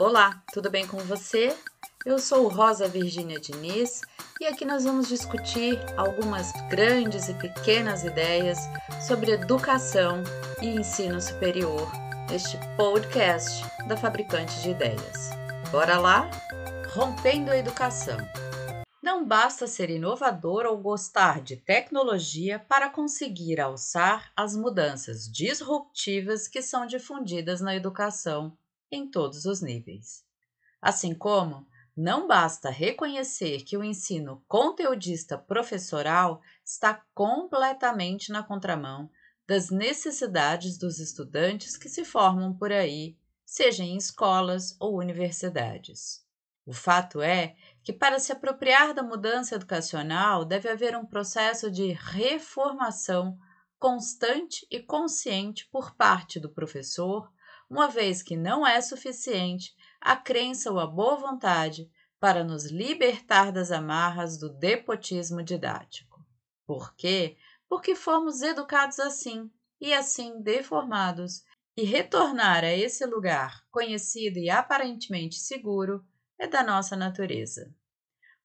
Olá, tudo bem com você? Eu sou Rosa Virgínia Diniz e aqui nós vamos discutir algumas grandes e pequenas ideias sobre educação e ensino superior neste podcast da Fabricante de Ideias. Bora lá? Rompendo a educação. Não basta ser inovador ou gostar de tecnologia para conseguir alçar as mudanças disruptivas que são difundidas na educação em todos os níveis. Assim como não basta reconhecer que o ensino conteudista professoral está completamente na contramão das necessidades dos estudantes que se formam por aí, seja em escolas ou universidades. O fato é que, para se apropriar da mudança educacional, deve haver um processo de reformação constante e consciente por parte do professor, uma vez que não é suficiente a crença ou a boa vontade para nos libertar das amarras do depotismo didático. Por quê? Porque fomos educados assim e assim deformados, e retornar a esse lugar conhecido e aparentemente seguro é da nossa natureza.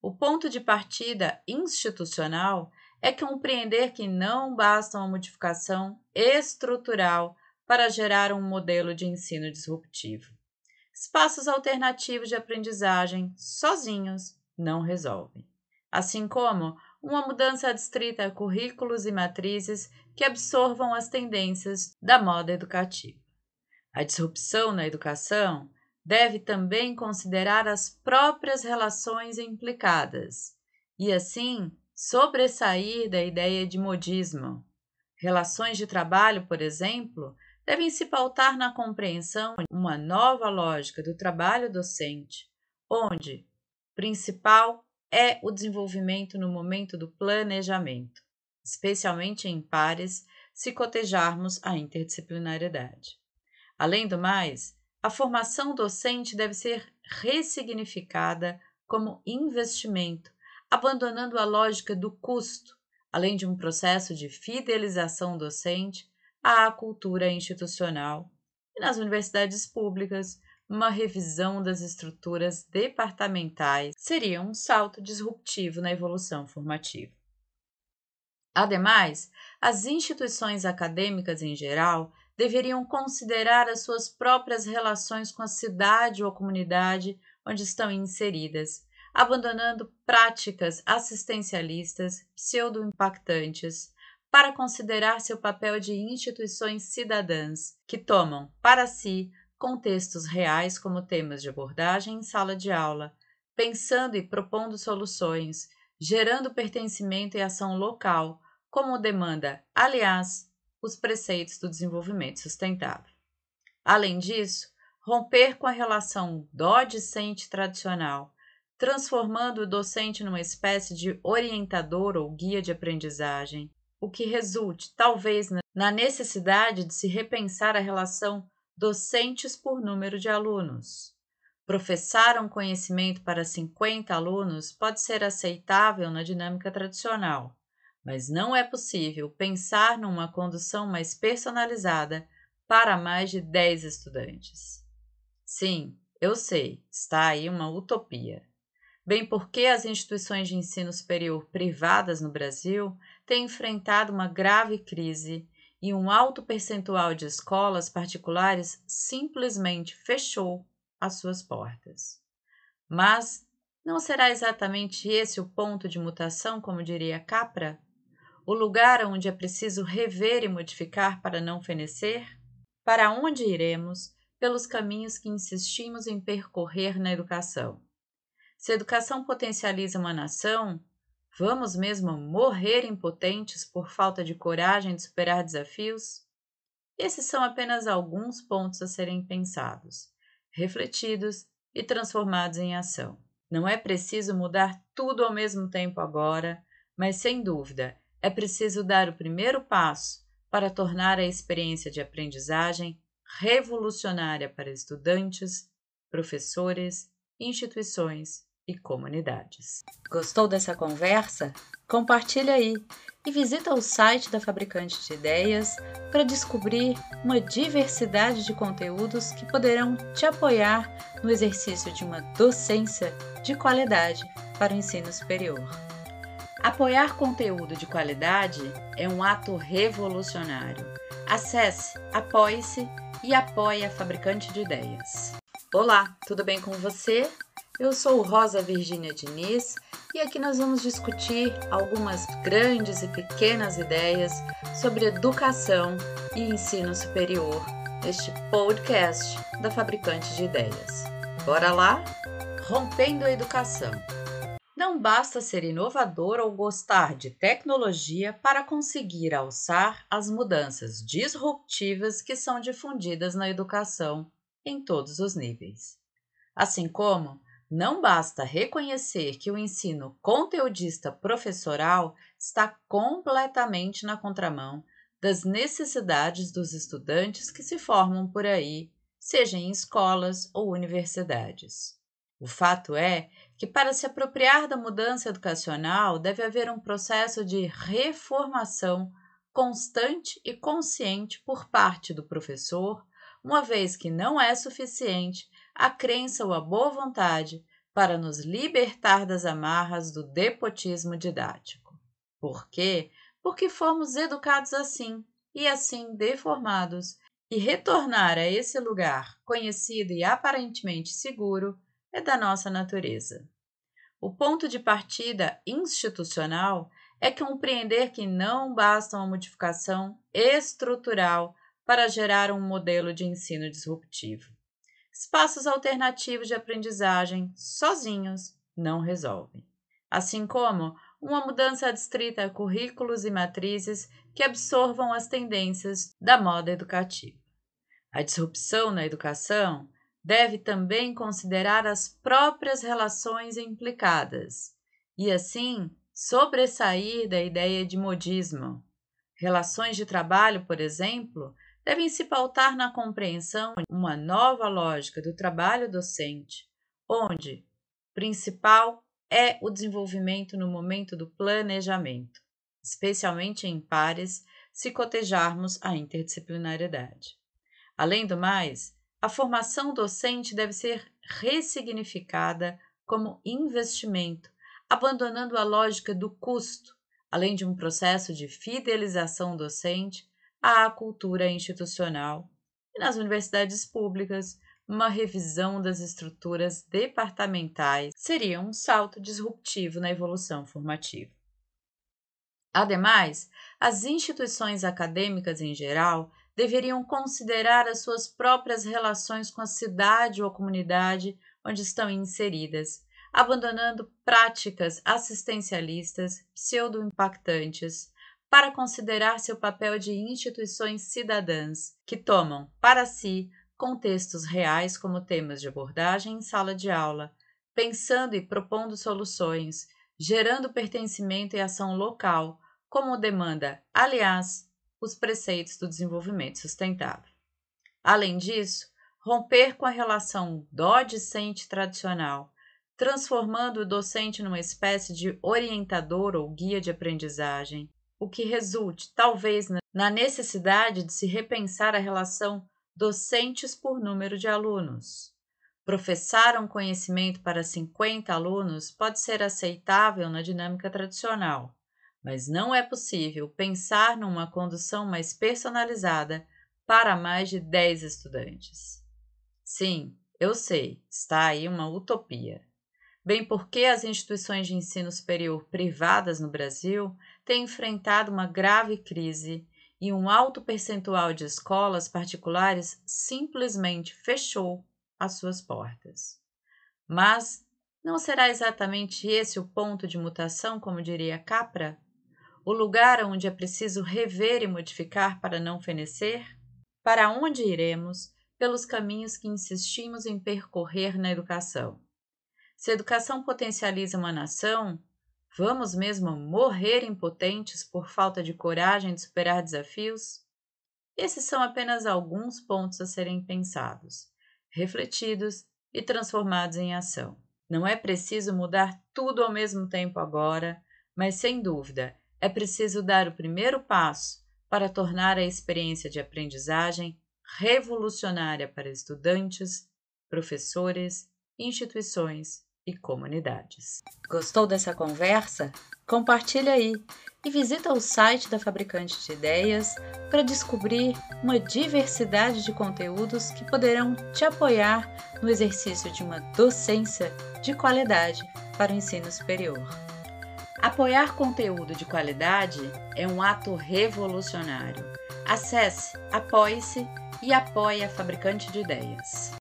O ponto de partida institucional é compreender que não basta uma modificação estrutural para gerar um modelo de ensino disruptivo. Espaços alternativos de aprendizagem sozinhos não resolvem. Assim como uma mudança adstrita a currículos e matrizes que absorvam as tendências da moda educativa. A disrupção na educação deve também considerar as próprias relações implicadas e, assim, sobressair da ideia de modismo. Relações de trabalho, por exemplo, devem se pautar na compreensão de uma nova lógica do trabalho docente, onde principal é o desenvolvimento no momento do planejamento, especialmente em pares, se cotejarmos a interdisciplinariedade. Além do mais, a formação docente deve ser ressignificada como investimento, abandonando a lógica do custo, além de um processo de fidelização docente à cultura institucional e nas universidades públicas, uma revisão das estruturas departamentais seria um salto disruptivo na evolução formativa. Ademais, as instituições acadêmicas em geral deveriam considerar as suas próprias relações com a cidade ou a comunidade onde estão inseridas, abandonando práticas assistencialistas pseudo-impactantes para considerar seu papel de instituições cidadãs que tomam para si contextos reais como temas de abordagem em sala de aula, pensando e propondo soluções, gerando pertencimento e ação local, como demanda, aliás, os preceitos do desenvolvimento sustentável. Além disso, romper com a relação dó-discente tradicional, transformando o docente numa espécie de orientador ou guia de aprendizagem, o que resulte, talvez, na necessidade de se repensar a relação docentes por número de alunos. Professar um conhecimento para 50 alunos pode ser aceitável na dinâmica tradicional, mas não é possível pensar numa condução mais personalizada para mais de 10 estudantes. Sim, eu sei, está aí uma utopia. Bem porque as instituições de ensino superior privadas no Brasil tem enfrentado uma grave crise e um alto percentual de escolas particulares simplesmente fechou as suas portas. Mas não será exatamente esse o ponto de mutação, como diria Capra? O lugar onde é preciso rever e modificar para não fenecer? Para onde iremos pelos caminhos que insistimos em percorrer na educação? Se a educação potencializa uma nação, Vamos mesmo morrer impotentes por falta de coragem de superar desafios? Esses são apenas alguns pontos a serem pensados, refletidos e transformados em ação. Não é preciso mudar tudo ao mesmo tempo agora, mas sem dúvida é preciso dar o primeiro passo para tornar a experiência de aprendizagem revolucionária para estudantes, professores, instituições e comunidades. Gostou dessa conversa? Compartilha aí e visita o site da Fabricante de Ideias para descobrir uma diversidade de conteúdos que poderão te apoiar no exercício de uma docência de qualidade para o ensino superior. Apoiar conteúdo de qualidade é um ato revolucionário. Acesse, apoie-se e apoie a Fabricante de Ideias. Olá, tudo bem com você? Eu sou Rosa Virgínia Diniz e aqui nós vamos discutir algumas grandes e pequenas ideias sobre educação e ensino superior neste podcast da Fabricante de Ideias. Bora lá? Rompendo a educação. Não basta ser inovador ou gostar de tecnologia para conseguir alçar as mudanças disruptivas que são difundidas na educação em todos os níveis. Assim como não basta reconhecer que o ensino conteudista professoral está completamente na contramão das necessidades dos estudantes que se formam por aí, seja em escolas ou universidades. O fato é que, para se apropriar da mudança educacional, deve haver um processo de reformação constante e consciente por parte do professor, uma vez que não é suficiente a crença ou a boa vontade para nos libertar das amarras do depotismo didático. Por quê? Porque fomos educados assim e assim deformados, e retornar a esse lugar conhecido e aparentemente seguro é da nossa natureza. O ponto de partida institucional é compreender que não basta uma modificação estrutural para gerar um modelo de ensino disruptivo. Espaços alternativos de aprendizagem sozinhos não resolvem. Assim como uma mudança adstrita a currículos e matrizes que absorvam as tendências da moda educativa. A disrupção na educação deve também considerar as próprias relações implicadas e, assim, sobressair da ideia de modismo. Relações de trabalho, por exemplo, devem se pautar na compreensão de uma nova lógica do trabalho docente, onde principal é o desenvolvimento no momento do planejamento, especialmente em pares, se cotejarmos a interdisciplinariedade. Além do mais, a formação docente deve ser ressignificada como investimento, abandonando a lógica do custo, além de um processo de fidelização docente à cultura institucional e nas universidades públicas, uma revisão das estruturas departamentais seria um salto disruptivo na evolução formativa. Ademais, as instituições acadêmicas em geral deveriam considerar as suas próprias relações com a cidade ou a comunidade onde estão inseridas, abandonando práticas assistencialistas pseudo-impactantes para considerar seu papel de instituições cidadãs que tomam para si contextos reais como temas de abordagem em sala de aula, pensando e propondo soluções, gerando pertencimento e ação local, como demanda, aliás, os preceitos do desenvolvimento sustentável. Além disso, romper com a relação dó-discente tradicional, transformando o docente numa espécie de orientador ou guia de aprendizagem, o que resulte, talvez, na necessidade de se repensar a relação docentes por número de alunos. Professar um conhecimento para 50 alunos pode ser aceitável na dinâmica tradicional, mas não é possível pensar numa condução mais personalizada para mais de 10 estudantes. Sim, eu sei, está aí uma utopia. Bem porque as instituições de ensino superior privadas no Brasil tem enfrentado uma grave crise e um alto percentual de escolas particulares simplesmente fechou as suas portas. Mas não será exatamente esse o ponto de mutação, como diria Capra? O lugar onde é preciso rever e modificar para não fenecer? Para onde iremos pelos caminhos que insistimos em percorrer na educação? Se a educação potencializa uma nação, Vamos mesmo morrer impotentes por falta de coragem de superar desafios? Esses são apenas alguns pontos a serem pensados, refletidos e transformados em ação. Não é preciso mudar tudo ao mesmo tempo agora, mas sem dúvida é preciso dar o primeiro passo para tornar a experiência de aprendizagem revolucionária para estudantes, professores, instituições e comunidades. Gostou dessa conversa? Compartilha aí e visita o site da Fabricante de Ideias para descobrir uma diversidade de conteúdos que poderão te apoiar no exercício de uma docência de qualidade para o ensino superior. Apoiar conteúdo de qualidade é um ato revolucionário. Acesse, apoie-se e apoie a Fabricante de Ideias.